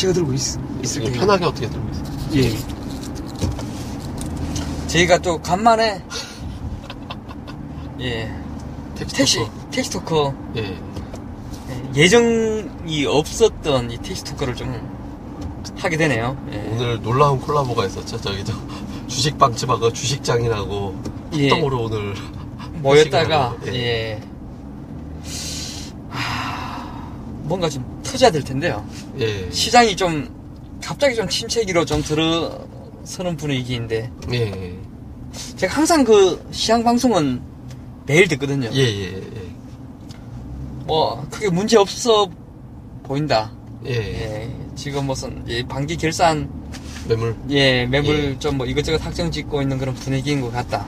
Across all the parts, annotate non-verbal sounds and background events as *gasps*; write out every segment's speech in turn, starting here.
제가 들고 있, 있을게요. 편하게 어떻게 들고 있어요? 예. 저희가 또 간만에 *laughs* 예 택시 토크. 택시 토커 예. 예, 예정이 없었던 이 택시 토커를 좀 하게 되네요. 예. 오늘 놀라운 콜라보가 있었죠. 저기 저 *laughs* 주식 빵집하고 주식장이라고 예. 합동으로 오늘 *laughs* 모였다가 예. 예. 하, 뭔가 좀 터져야 될 텐데요. 예. 시장이 좀 갑자기 좀 침체기로 좀 들어서는 분위기인데 예. 제가 항상 그 시장 방송은 매일 듣거든요. 예, 예, 예. 뭐 크게 문제 없어 보인다. 예. 예, 지금 무슨 예, 반기 결산 매물. 예 매물 예. 좀뭐 이것저것 확정 짓고 있는 그런 분위기인 것 같다.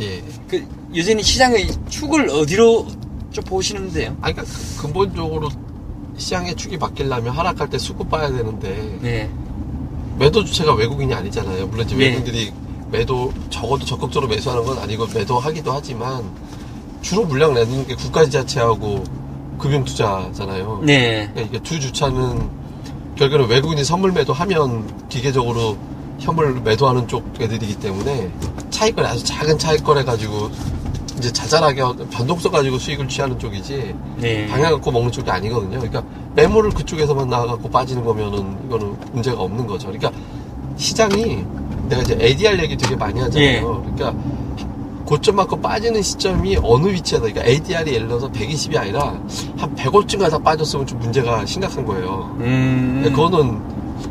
예. 예. 그 여전히 시장의 축을 어디로 좀 보시는데요? 아, 그러니까 그- 근본적으로 시장의 축이 바뀌려면 하락할 때 수급 봐야 되는데 네, 매도 주체가 외국인이 아니잖아요. 물론 이제 네. 외국인들이 매도 적어도 적극적으로 매수하는 건 아니고 매도하기도 하지만 주로 물량 내는 게 국가 지자체하고 금융 투자잖아요. 네, 그러니까 이게 두 주차는 결국에는 외국인이 선물 매도하면 기계적으로 현물 매도하는 쪽 애들이기 때문에 차익거래 아주 작은 차익거래 가지고 이제 자잘하게 변동성 가지고 수익을 취하는 쪽이지 네. 방향 갖고 먹는 쪽이 아니거든요. 그러니까 매물을 그쪽에서만 나가갖고 빠지는 거면은 이거는 문제가 없는 거죠. 그러니까 시장이 내가 이제 ADR 얘기 되게 많이 하잖아요. 예. 그러니까 고점 맞고 빠지는 시점이 어느 위치에다 그러니까 ADR이 예를 들어서 120이 아니라 한 100원쯤 가다 빠졌으면 좀 문제가 심각한 거예요. 음, 그거는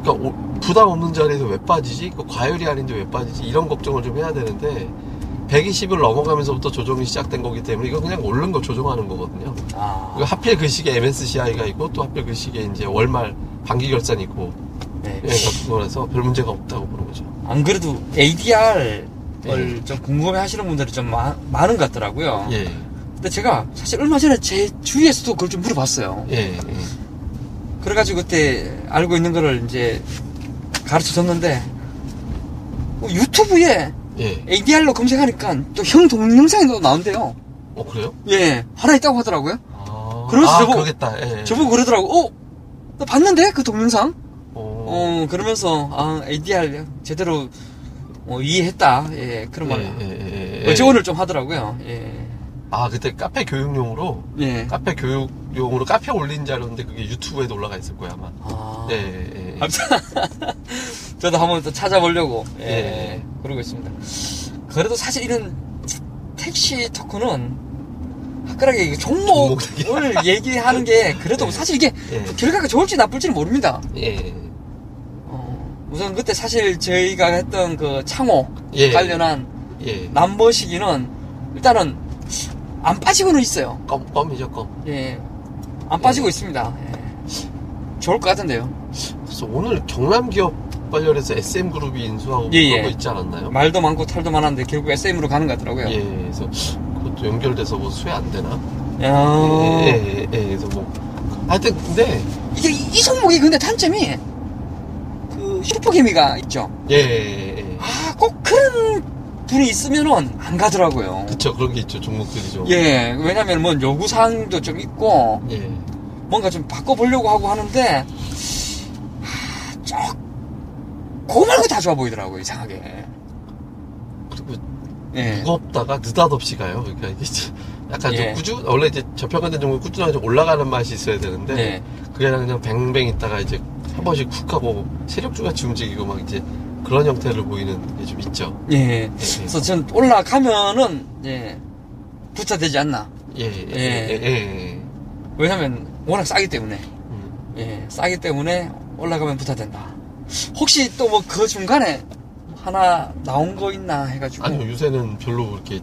그러니까 오- 부담 없는 자리에서 왜 빠지지? 그 과열이 아닌데 왜 빠지지? 이런 걱정을 좀 해야 되는데 120을 넘어가면서부터 조정이 시작된 거기 때문에 이거 그냥 오른 거 조정하는 거거든요. 아, 이거 하필 그 시기에 MSCI가 있고 또 하필 그 시기에 이제 월말 반기 결산이 있고 네. 예, 그거라서 별 문제가 없다고 보는 거죠. 안 그래도 ADR을 예. 좀 궁금해 하시는 분들이 좀 마- 많은 것 같더라고요. 예, 근데 제가 사실 얼마 전에 제 주위에서도 그걸 좀 물어봤어요. 예, 예. 그래가지고 그때 알고 있는 거를 이제 가르쳐 줬는데 어, 유튜브에 예. ADR로 검색하니까 또 형 동영상이 또 나온대요. 어 그래요? 예, 하나 있다고 하더라고요. 아, 그래서 아, 저보고- 그러겠다. 예. 저보고 그러더라고. 어? 나 봤는데 그 동영상? 어, 어, 그러면서 아 ADR 제대로 어, 이해했다. 예, 그런 말. 예, 예, 예, 예. 어지원을 좀 하더라고요. 예. 아 그때 카페 교육용으로 예. 카페 교육용으로 카페 올린 자료인데 그게 유튜브에도 올라가 있을 거야 아마. 아. 예, 예, 예. *laughs* 저도 한번 또 찾아보려고 예, 예. 그러고 있습니다. 그래도 사실 이런 택시 토크는 화끈하게 종목을 *laughs* 얘기하는 게 그래도 예. 사실 이게 예. 결과가 좋을지 나쁠지는 모릅니다. 예. 어, 우선 그때 사실 저희가 했던 그 창호 예. 관련한 예. 남버 시기는 일단은 안 빠지고는 있어요. 껌, 껌이죠, 껌. 예. 안 빠지고 있습니다. 예. 좋을 것 같은데요. 그래서 오늘 경남 기업 관련해서 SM 그룹이 인수하고 예, 그런 예. 거 있지 않았나요? 말도 많고 털도 많았는데 결국 SM으로 가는 것 같더라고요. 예, 그래서 그것도 연결돼서 뭐 수혜 안 되나? 야. 예, 예, 예, 그래서 뭐 하여튼 근데 이게 이, 이 종목이 근데 단점이 그 슈퍼개미가 있죠. 예, 예, 예. 아 꼭 그런 분이 있으면은 안 가더라고요. 그쵸 그런 게 있죠 종목들이 좀. 예, 왜냐면 뭐 요구 사항도 좀 있고 예. 뭔가 좀 바꿔보려고 하고 하는데 아, 쪽 그거 말고 다 좋아 보이더라고요 이상하게. 그리고 예. 무겁다가 느닷없이 가요. 그러니까 이게 약간 예. 좀 꾸준 원래 이제 저평가된 종목 꾸준하게 좀 올라가는 맛이 있어야 되는데 네. 그게 아니라 그냥 뱅뱅 있다가 이제 한 번씩 쿡 하고 세력주 같이 움직이고 막 이제 그런 형태를 보이는 게 좀 있죠. 예. 예, 그래서 전 올라가면은 예 부차되지 않나. 예, 예, 예. 예, 예, 예. 왜냐면 워낙 싸기 때문에. 음. 예, 싸기 때문에 올라가면 부타된다. 혹시 또 뭐 그 중간에 하나 나온 거 있나 해가지고. 아니요 요새는 별로 그렇게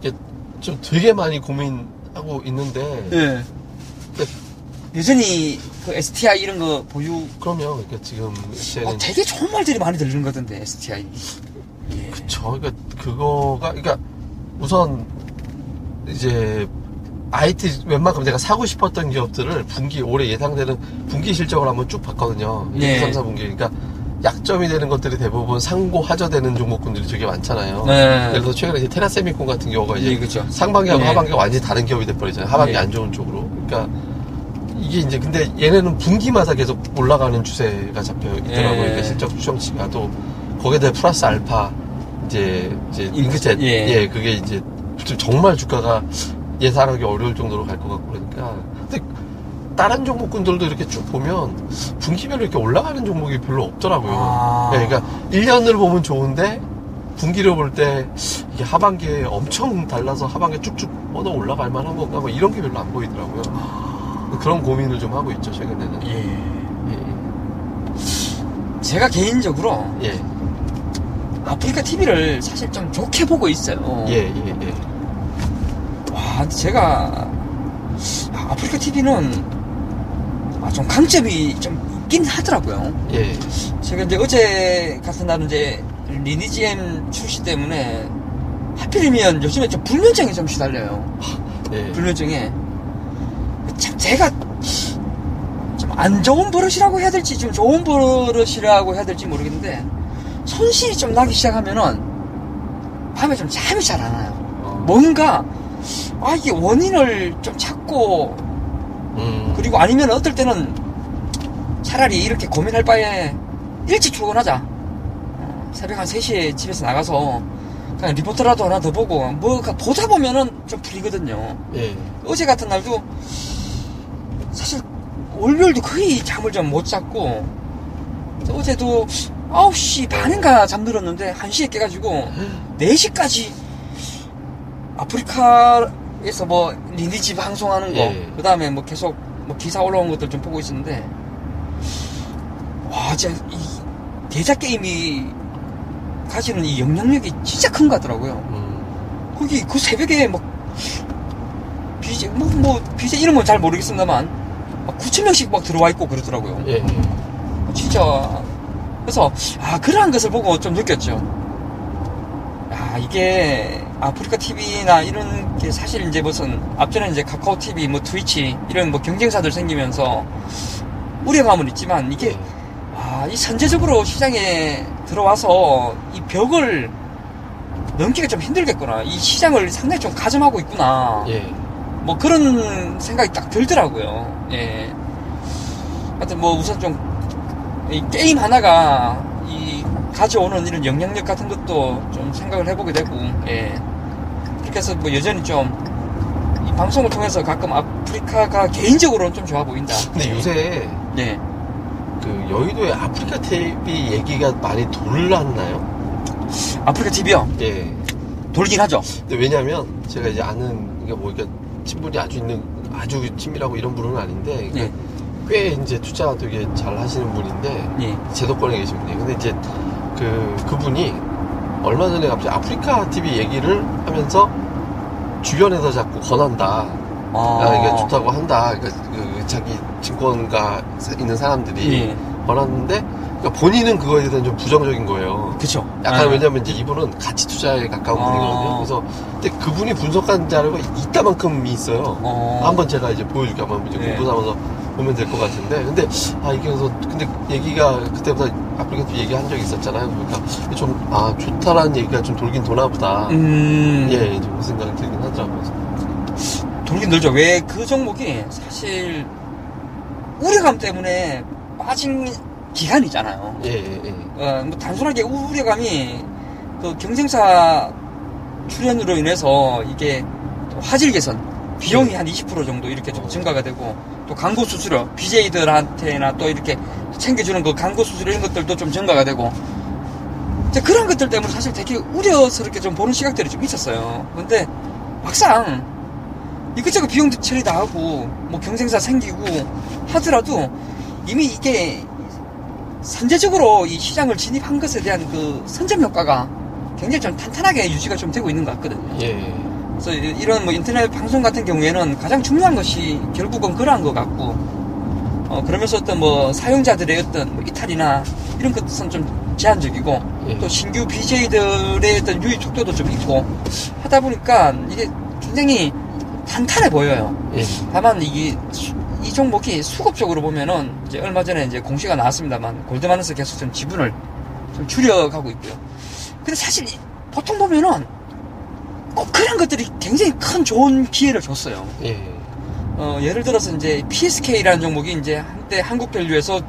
이게 좀 되게 많이 고민하고 있는데 예. 근데 여전히 그 STI 이런 거 보유. 그러면 그러니까 지금 이제는 어, 되게 좋은 말들이 많이 들리는 것 같은데, STI. 예. 저 그러니까 그거가 그러니까 우선 이제 IT 웬만큼 내가 사고 싶었던 기업들을 분기 올해 예상되는 분기 실적을 한번 쭉 봤거든요. 네. 3, 4분기 그러니까 약점이 되는 것들이 대부분 상고 하저되는 종목군들이 되게 많잖아요. 네. 예를 들어 최근에 이제 테라세미콘 같은 경우가 이제 예, 그죠. 상반기하고 네. 하반기가 완전히 다른 기업이 돼버리잖아요. 하반기 네. 안 좋은 쪽으로. 그러니까 이게 이제 근데 얘네는 분기마다 계속 올라가는 추세가 잡혀 있더라고요. 예. 그러니까 실적 추정치가 또 거기에 대해 플러스 알파 이제 이제 잉크젯 예. 예. 그게 이제 정말 주가가 예상하기 어려울 정도로 갈 것 같고 그러니까 근데 다른 종목군들도 이렇게 쭉 보면 분기별로 이렇게 올라가는 종목이 별로 없더라고요. 아. 예, 그러니까 1년을 보면 좋은데 분기를 볼 때 이게 하반기에 엄청 달라서 하반기에 쭉쭉 뻗어 올라갈 만한 건가 뭐 이런 게 별로 안 보이더라고요. 그런 고민을 좀 하고 있죠 최근에는. 예. 예, 제가 개인적으로 예, 아프리카 TV를 사실 좀 좋게 보고 있어요. 예, 예, 예. 와, 근데 제가 아, 아프리카 TV는 아, 좀 강점이 좀 있긴 하더라고요. 예, 제가 이제 어제 같은 날은 이제 리니지엠 출시 때문에 하필이면 요즘에 좀 불면증에 좀 시달려요. 예. 불면증에 참 제가 좀 안 좋은 버릇이라고 해야 될지 좀 좋은 버릇이라고 해야 될지 모르겠는데 손실이 좀 나기 시작하면은 밤에 좀 잠이 잘 안 와요. 어, 뭔가 아 이게 원인을 좀 찾고 음, 그리고 아니면 어떨 때는 차라리 이렇게 고민할 바에 일찍 출근하자. 어, 새벽 한 3시에 집에서 나가서 그냥 리포트라도 하나 더 보고 뭐가 보다 보면은 좀 풀리거든요. 예, 어제 같은 날도 사실 월요일도 거의 잠을 좀 못 잤고 어제도 9시 반인가 잠들었는데 1시에 깨가지고 *gasps* 4시까지 아프리카에서 뭐 리니지 방송하는 거, 예. 그 다음에 뭐 계속 뭐 기사 올라온 것들 좀 보고 있었는데, 와, 진짜 이 대자 게임이 가지는 이 영향력이 진짜 큰 것 같더라고요. 음, 거기 그 새벽에 막 BJ 뭐, 뭐 BJ 이름은 잘 모르겠습니다만 막 9천 명씩 막 들어와 있고 그러더라고요. 예, 예. 진짜 그래서 아 그러한 것을 보고 좀 느꼈죠. 아 이게 아프리카 TV나 이런 게 사실 이제 무슨 앞전에 이제 카카오 TV, 뭐 트위치 이런 뭐 경쟁사들 생기면서 우려감은 있지만 이게 예. 아, 이 선제적으로 시장에 들어와서 이 벽을 넘기가 좀 힘들겠구나. 이 시장을 상당히 좀 가점하고 있구나. 예. 뭐 그런 생각이 딱 들더라고요. 예. 하여튼 뭐 우선 좀이 게임 하나가 이 가져오는 이런 영향력 같은 것도 좀 생각을 해보게 되고, 예. 그렇게 해서 뭐 여전히 좀 이 방송을 통해서 가끔 아프리카가 개인적으로는 좀 좋아 보인다. 근데 요새 예. 그 여의도에 아프리카 TV 얘기가 많이 돌랐나요? 아프리카 TV요. 예. 돌긴 하죠. 근데 왜냐면 제가 이제 아는 그러니까 뭐 이렇게 친분이 아주 있는 아주 친밀하고 이런 분은 아닌데 예. 꽤 이제 투자 되게 잘 하시는 분인데 예. 제도권에 계신 분이에요. 근데 이제 그 그분이 얼마 전에 갑자기 아프리카 TV 얘기를 하면서 주변에서 자꾸 권한다. 아, 야, 이게 좋다고 한다. 그러니까 그 자기 증권가 있는 사람들이 예. 권하는데 그러니까 본인은 그거에 대한 좀 부정적인 거예요. 그쵸. 약간 아. 왜냐면 이제 이분은 가치 투자에 가까운 아. 분이거든요. 그래서 근데 그분이 분석한 자료가 이따만큼이 있어요. 어. 한번 제가 이제 보여줄게 한번 이제 네. 공부 삼아서 보면 될 것 같은데 근데 아 이게 그래서 근데 얘기가 그때부터 아프리카 얘기한 적이 있었잖아요. 그러니까 좀 아 좋다라는 얘기가 좀 돌긴 도나 보다. 음. 예, 좀 생각이 들긴 하더라고요. 돌긴 돌죠. 왜 그 종목이 사실 우려감 때문에 빠진 기간이잖아요. 예, 예, 예. 어, 뭐 단순하게 우려감이 그 경쟁사 출연으로 인해서 이게 또 화질 개선 비용이 네. 한20% 정도 이렇게 좀 어. 증가가 되고 또 광고 수수료 BJ들한테나 또 이렇게 챙겨주는 그 광고 수수료 이런 것들도 좀 증가가 되고 이제 그런 것들 때문에 사실 되게 우려스럽게 좀 보는 시각들이 좀 있었어요. 근데 막상 이것저것 비용 처리 다 하고 뭐 경쟁사 생기고 하더라도 이미 이게 선제적으로 이 시장을 진입한 것에 대한 그 선점 효과가 굉장히 좀 탄탄하게 유지가 좀 되고 있는 것 같거든요. 예. 그래서 이- 이런 뭐 인터넷 방송 같은 경우에는 가장 중요한 것이 결국은 그러한 것 같고, 어, 그러면서 어떤 뭐 사용자들의 어떤 뭐 이탈이나 이런 것은 좀 제한적이고, 예. 또 신규 BJ들의 어떤 유입 속도도 좀 있고, 하다 보니까 이게 굉장히 탄탄해 보여요. 예. 다만 이게 수- 이 종목이 수급적으로 보면은 이제 얼마 전에 이제 공시가 나왔습니다만 골드만에서 계속 좀 지분을 좀 줄여가고 있고요. 근데 사실 이- 보통 보면은 꼭 그런 것들이 굉장히 큰 좋은 기회를 줬어요. 예. 어, 예를 들어서 이제 PSK라는 종목이 이제 한때 한국 밸류에서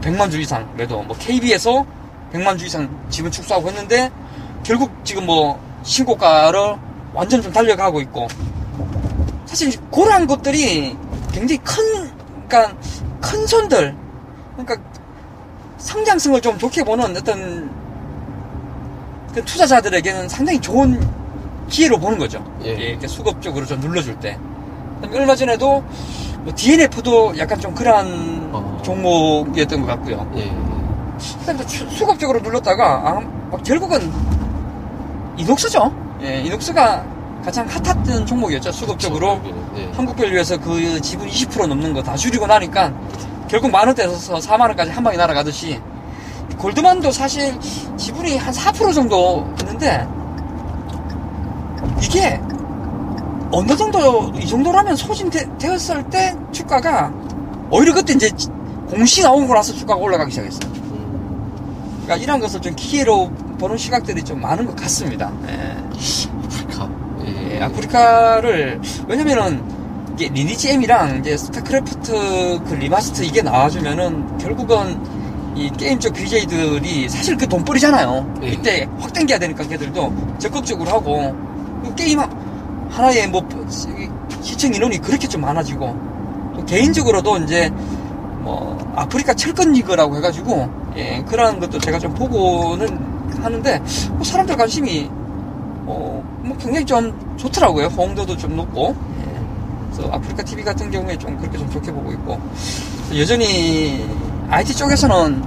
100만 주 이상 그래도 뭐 KB에서 100만 주 이상 지분 축소하고 했는데 결국 지금 뭐 신고가를 완전 좀 달려가고 있고 사실 그러한 것들이 굉장히 큰 그러니까 큰 손들 그러니까 성장성을 좀 좋게 보는 어떤 그 투자자들에게는 상당히 좋은 기회로 보는 거죠. 예. 예, 이렇게 수급적으로 좀 눌러줄 때. 얼마 전에도 뭐 DNF도 약간 좀 그러한 어. 종목이었던 것 같고요. 예. 추- 수급적으로 눌렀다가 아, 막 결국은 이녹스죠. 예, 이녹스가 가장 핫했던 종목이었죠. 수급적으로 예. 한국밸류에서 그 지분 20% 넘는 거 다 줄이고 나니까 결국 만 원대에서 4만 원까지 한 방에 날아가듯이 골드만도 사실 지분이 한 4% 정도 있는데 이게 어느 정도 이 정도라면 소진되었을 때 주가가 오히려 그때 이제 공시 나오고 나서 주가가 올라가기 시작했어요. 음, 그러니까 이런 것을 좀 기회로 보는 시각들이 좀 많은 것 같습니다. 예. 아프리카. 예, 예. 아프리카를 왜냐면은 이게 리니지 M이랑 이제 스타크래프트 그 리마스터 이게 나와주면은 결국은 이 게임 쪽 BJ들이 사실 그 돈벌이잖아요. 예. 이때 확 당겨야 되니까 걔들도 적극적으로 하고 그 게임 하- 하나에 뭐 시청 인원이 그렇게 좀 많아지고 또 개인적으로도 이제 뭐 아프리카 철권 리그라고 해가지고 예, 그런 것도 제가 좀 보고는 하는데 뭐 사람들 관심이 어, 뭐 굉장히 좀 좋더라고요. 호응도도 좀 높고. 예. 그래서 아프리카 TV 같은 경우에 좀 그렇게 좀 좋게 보고 있고. 여전히 IT 쪽에서는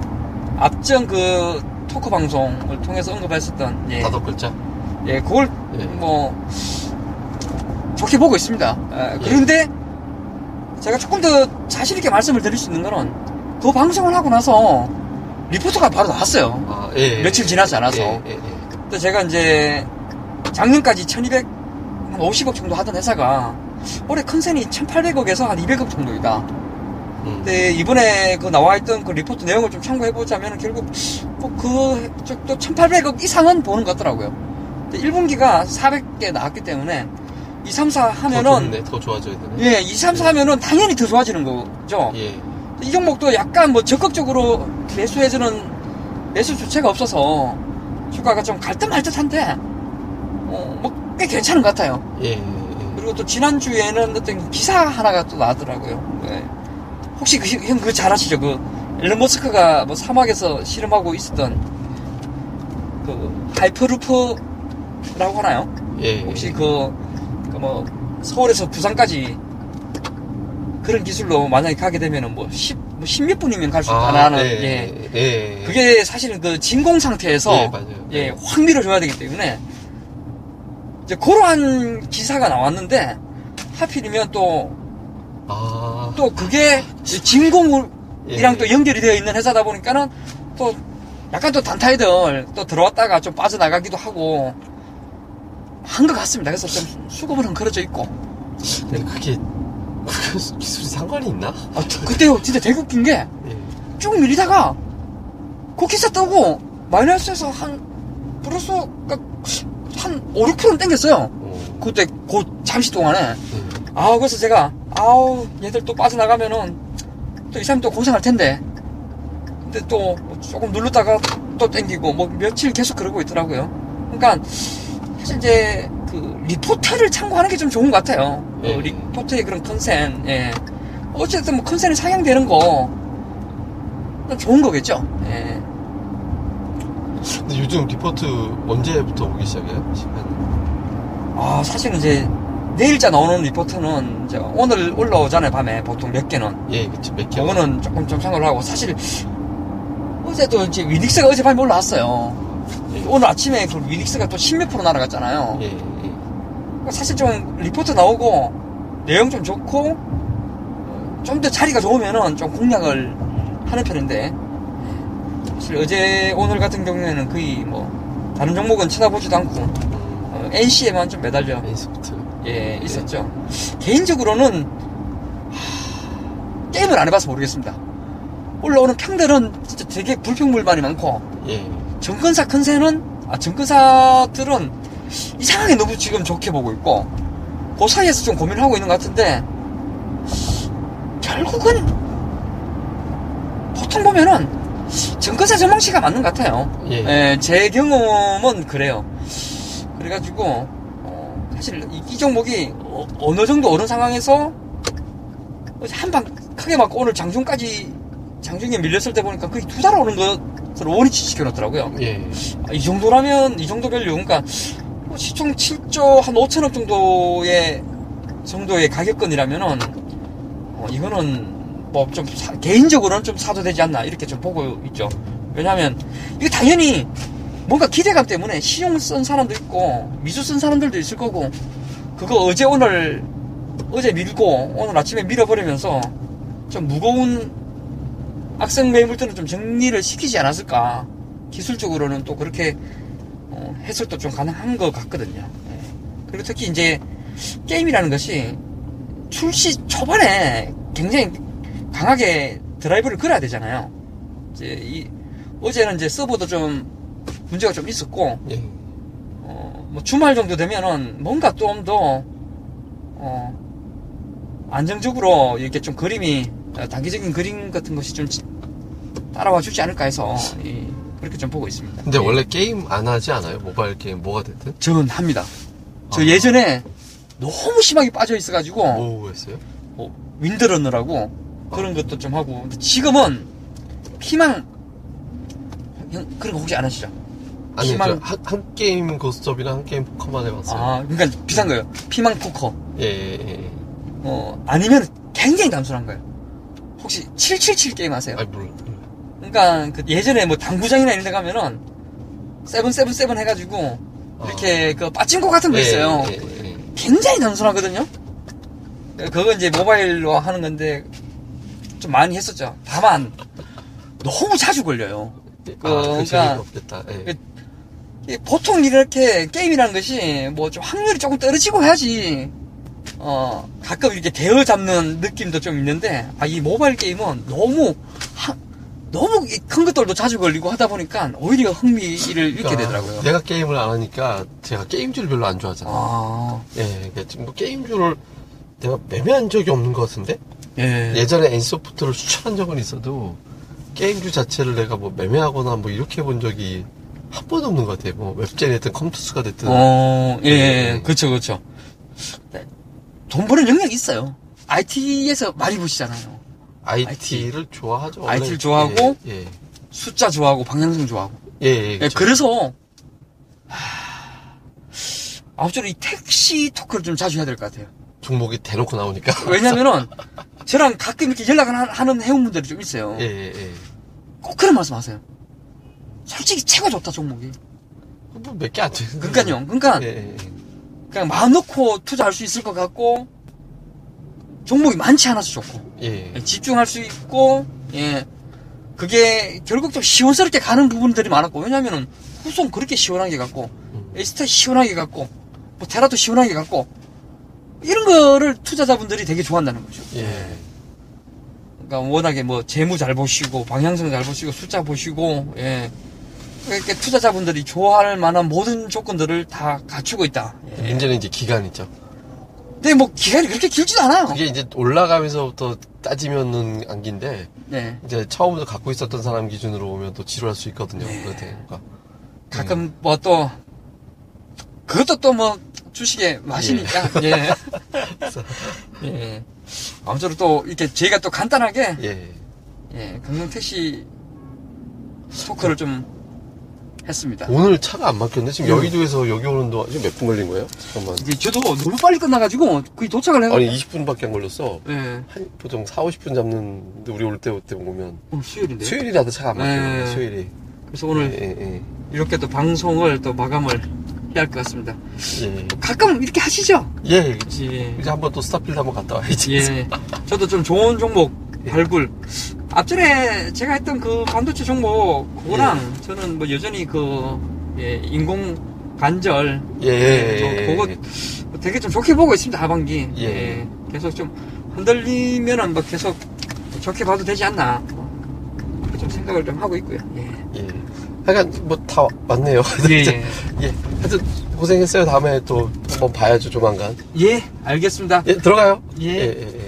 앞전 그 토크 방송을 통해서 언급했었던 예, 다섯 글자. 예, 그걸 예. 뭐 좋게 보고 있습니다. 예, 그런데 제가 조금 더 자신 있게 말씀을 드릴 수 있는 거는 그 방송을 하고 나서 리포터가 바로 나왔어요. 아, 예. 며칠 지나지 않아서. 예, 예, 예. 또 제가 이제 작년까지 1250억 정도 하던 회사가 올해 컨센이 1800억에서 한 200억 정도이다. 음. 근데 이번에 그 나와 있던 그 리포트 내용을 좀 참고해 보자면 결국 뭐그 쪽도 1800억 이상은 보는 것 같더라고요. 근데 1분기가 400개 나왔기 때문에 2, 3, 4더 하면은 좋네. 더 좋아져야 되네. 예, 2, 3, 4 하면은 당연히 더 좋아지는 거죠. 예. 이 종목도 약간 뭐 적극적으로 매수해주는 매수 주체가 없어서 주가가 좀 갈 듯 말 듯한데 어, 뭐 꽤 괜찮은 것 같아요. 예. 예. 그리고 또 지난주에는 어떤 기사 하나가 또 나왔더라고요. 네. 혹시 그, 형 그거 잘 아시죠? 그 일론 머스크가 뭐 사막에서 실험하고 있었던 그 하이퍼루프 라고 하나요? 예. 혹시 그, 그 뭐, 서울에서 부산까지 그런 기술로 만약에 가게 되면은 뭐, 10, 뭐 10몇 분이면 갈 수 있다라는, 아, 예. 예. 예. 그게 사실은 그 진공 상태에서, 예. 예, 확 밀어줘야 되기 때문에, 이제 그러한 기사가 나왔는데, 하필이면 또, 아. 또 그게 진공이랑 예. 또 연결이 되어 있는 회사다 보니까는 또 약간 또 단타이들 또 들어왔다가 좀 빠져나가기도 하고 한 것 같습니다. 그래서 좀 수급은 흔들어져 있고. 근데 그게 그 *laughs* 기술이 상관이 있나? 아, 그때요, 진짜 되게 웃긴 게 예. 쭉 밀리다가 그 기사 뜨고 마이너스에서 한 플러스 한 5, 6%는 땡겼어요. 어. 그때 그 잠시 동안에. 예. 아, 그래서 제가 아우 얘들 또 빠져나가면은 또 이 사람 또 고생할 텐데. 근데 또 조금 누르다가 또 땡기고 뭐 며칠 계속 그러고 있더라고요. 그러니까 사실 이제 그 리포트를 참고하는 게 좀 좋은 것 같아요. 어, 예. 리포트의 그런 컨센. 예. 어쨌든 뭐 컨센이 상향되는 거 좋은 거겠죠. 예. 근데 요즘 리포트 언제부터 오기 시작해요? 시간. 아 사실은 이제 내일자 나오는 리포트는 이제 오늘 올라오잖아요 밤에 보통 몇 개는. 예, 그치, 몇 개. 그거는 조금 좀 생각을 하고 사실 어제도 이제 위닉스가 어젯밤에 올라왔어요. 오늘 아침에 그 위닉스가 또 10몇 프로 날아갔잖아요. 예, 예. 그러니까 사실 좀 리포트 나오고 내용 좀 좋고 좀 더 자리가 좋으면은 좀 공략을 하는 편인데 사실 어제 오늘 같은 경우에는 거의 뭐 다른 종목은 쳐다보지도 않고 어, NC에만 좀 매달려 에이스부트. 예, 있었죠. 개인적으로는 하, 게임을 안 해봐서 모르겠습니다. 올라오는 평들은 진짜 되게 불평불만이 많고 예. 정권사 컨센은 아 정권사들은 이상하게 너무 지금 좋게 보고 있고 그 사이에서 좀 고민을 하고 있는 것 같은데 결국은 보통 보면은 증권사 전망치가 맞는 것 같아요. 예. 예, 제 경험은 그래요. 그래가지고 어, 사실 이, 이 종목이 어느 정도 어느 상황에서 한 방 크게 맞고 오늘 장중까지 장중에 밀렸을 때 보니까 거의 두 달 오는 것으로 원위치 시켜놨더라고요. 예. 아, 이 정도라면 이 정도 value 그러니까 뭐 시총 7조 한 5천억 정도의 정도의 가격권이라면은 어, 이거는 뭐 좀 개인적으로는 좀 사도 되지 않나 이렇게 좀 보고 있죠. 왜냐하면 이거 당연히 뭔가 기대감 때문에 신용 쓴 사람도 있고 미수 쓴 사람들도 있을 거고 그거 어제 오늘 어제 밀고 오늘 아침에 밀어버리면서 좀 무거운 악성 매물들은 좀 정리를 시키지 않았을까 기술적으로는 또 그렇게 어, 해석도 좀 가능한 것 같거든요. 예. 그리고 특히 이제 게임이라는 것이 출시 초반에 굉장히 강하게 드라이브를 걸어야 되잖아요. 이제 이 어제는 이제 서버도 좀 문제가 좀 있었고 예. 어, 뭐 주말 정도 되면은 뭔가 좀더 어, 안정적으로 이렇게 좀 그림이 어, 단기적인 그림 같은 것이 좀 따라와 주지 않을까 해서 이, 그렇게 좀 보고 있습니다. 근데 예. 원래 게임 안 하지 않아요? 모바일 게임 뭐가 됐든? 저는 합니다. 저 아. 예전에 너무 심하게 빠져 있어가지고 뭐 했어요? 뭐 윈드러너라고 그런 것도 좀 하고 근데 지금은 피망 형, 그런 거 혹시 안 하시죠? 아니, 저 한, 한 게임 고스톱이랑 한 게임 포커만 해봤어요. 아 그러니까 비싼 거예요. 피망 포커. 예, 예, 예. 어 아니면 굉장히 단순한 거예요. 혹시 777 게임 아세요? 아니, 몰라. 그러니까 그 예전에 뭐 당구장이나 이런 데 가면은 세븐세븐세븐 해가지고 이렇게 그 빠친코 같은 거 있어요. 예, 예, 예. 굉장히 단순하거든요. 그거 이제 모바일로 하는 건데 좀 많이 했었죠. 다만 너무 자주 걸려요. 예. 그, 아, 그 그러니까-. 예. 그- 이 보통 이렇게 게임이라는 것이 뭐 좀 확률이 조금 떨어지고 해야지 어 가끔 이렇게 대어 잡는 느낌도 좀 있는데 아 이 모바일 게임은 너무 하- 너무 이큰 것들도 자주 걸리고 하다 보니까 오히려 흥미를 잃게 그러니까 되더라고요. 내가 게임을 안 하니까 제가 게임주를 별로 안 좋아하잖아요. 아, 예, 그러니까 뭐 게임주를 내가 매매한 적이 없는 것 같은데? 예. 예전에 엔소프트를 추천한 적은 있어도 게임주 자체를 내가 뭐 매매하거나 뭐 이렇게 본 적이 한 번도 없는 것 같아요. 뭐 웹젠이 됐든 컴투스가 됐든. 어, 예, 예, 네. 그쵸, 그쵸. 네. 돈 버는 영역이 있어요. IT에서 많이 보시잖아요. IT를 좋아하죠. IT 를 좋아하고 예, 예. 숫자 좋아하고 방향성 좋아하고. 예, 예, 예, 그쵸. 그래서 하... 아무쪼록 이 택시 토크를 좀 자주 해야 될 것 같아요. 종목이 대놓고 나오니까. *laughs* 왜냐면은 저랑 가끔 이렇게 연락을 하- 하는 회원분들이 좀 있어요. 예, 예, 예. 꼭 그런 말씀 하세요. 솔직히 최고 좋다 종목이. 뭐 몇 개 안 되는. 그러니까요. 그러니까 예, 예, 예. 그냥 마음 놓고 투자할 수 있을 것 같고 종목이 많지 않아서 좋고 예. 예, 집중할 수 있고 예 그게 결국 좀 시원스럽게 가는 부분들이 많았고 왜냐면은 후송 그렇게 시원하게 갔고 음. 에스타 시원하게 갔고 뭐 테라도 시원하게 갔고 이런 거를 투자자분들이 되게 좋아한다는 거죠. 예. 그러니까 워낙에 뭐 재무 잘 보시고 방향성 잘 보시고 숫자 보시고 예 이렇게 투자자분들이 좋아할 만한 모든 조건들을 다 갖추고 있다. 예. 문제는 이제 기간이죠. 근데 뭐 기간이 그렇게 길지도 않아요. 그게 이제 올라가면서부터 따지면은 안긴데 네. 이제 처음부터 갖고 있었던 사람 기준으로 보면 또 지루할 수 있거든요. 네. 그러니까 가끔 뭐또 그것도 또 뭐 주식의 맛이니까 예. 예. 아무쪼록 또 이렇게 저희가 또 간단하게 예. 예, 강릉 택시 토크를 좀 했습니다. 오늘 차가 안 막혔네. 지금 음. 여의도에서 여기 오는 동안 지금 몇 분 걸린 거예요? 잠깐만. 이제 저도 너무 빨리 끝나가지고 거의 도착을 해요. 아니 20분밖에 안 걸렸어. 예. 한 보통 4, 50분 잡는데 우리 올때올때 보면 오늘 수요일인데. 수요일이라도 차가 안 막혀요. 네. 수요일이. 그래서 오늘 예, 예, 이렇게 또 방송을 또 마감을 해야 할 것 같습니다. 예. 가끔 이렇게 하시죠? 예. 예. 예. 이제 한번 또 스타필드 한번 갔다 와야지. 예. 저도 좀 좋은 종목 발굴. 앞전에 제가 했던 그 반도체 종목, 그거랑 저는 뭐 여전히 그, 예, 인공 관절. 예. 예. 뭐 그거 되게 좀 좋게 보고 있습니다, 하반기. 예. 예. 계속 좀 흔들리면은 뭐 계속 좋게 봐도 되지 않나. 뭐, 좀 생각을 좀 하고 있고요. 예. 예. 하여간 뭐다 왔네요. 예, 예. *laughs* 예. 하여튼 고생했어요. 다음에 또 한번 봐야죠, 조만간. 예, 알겠습니다. 예, 들어가요. 예. 예, 예.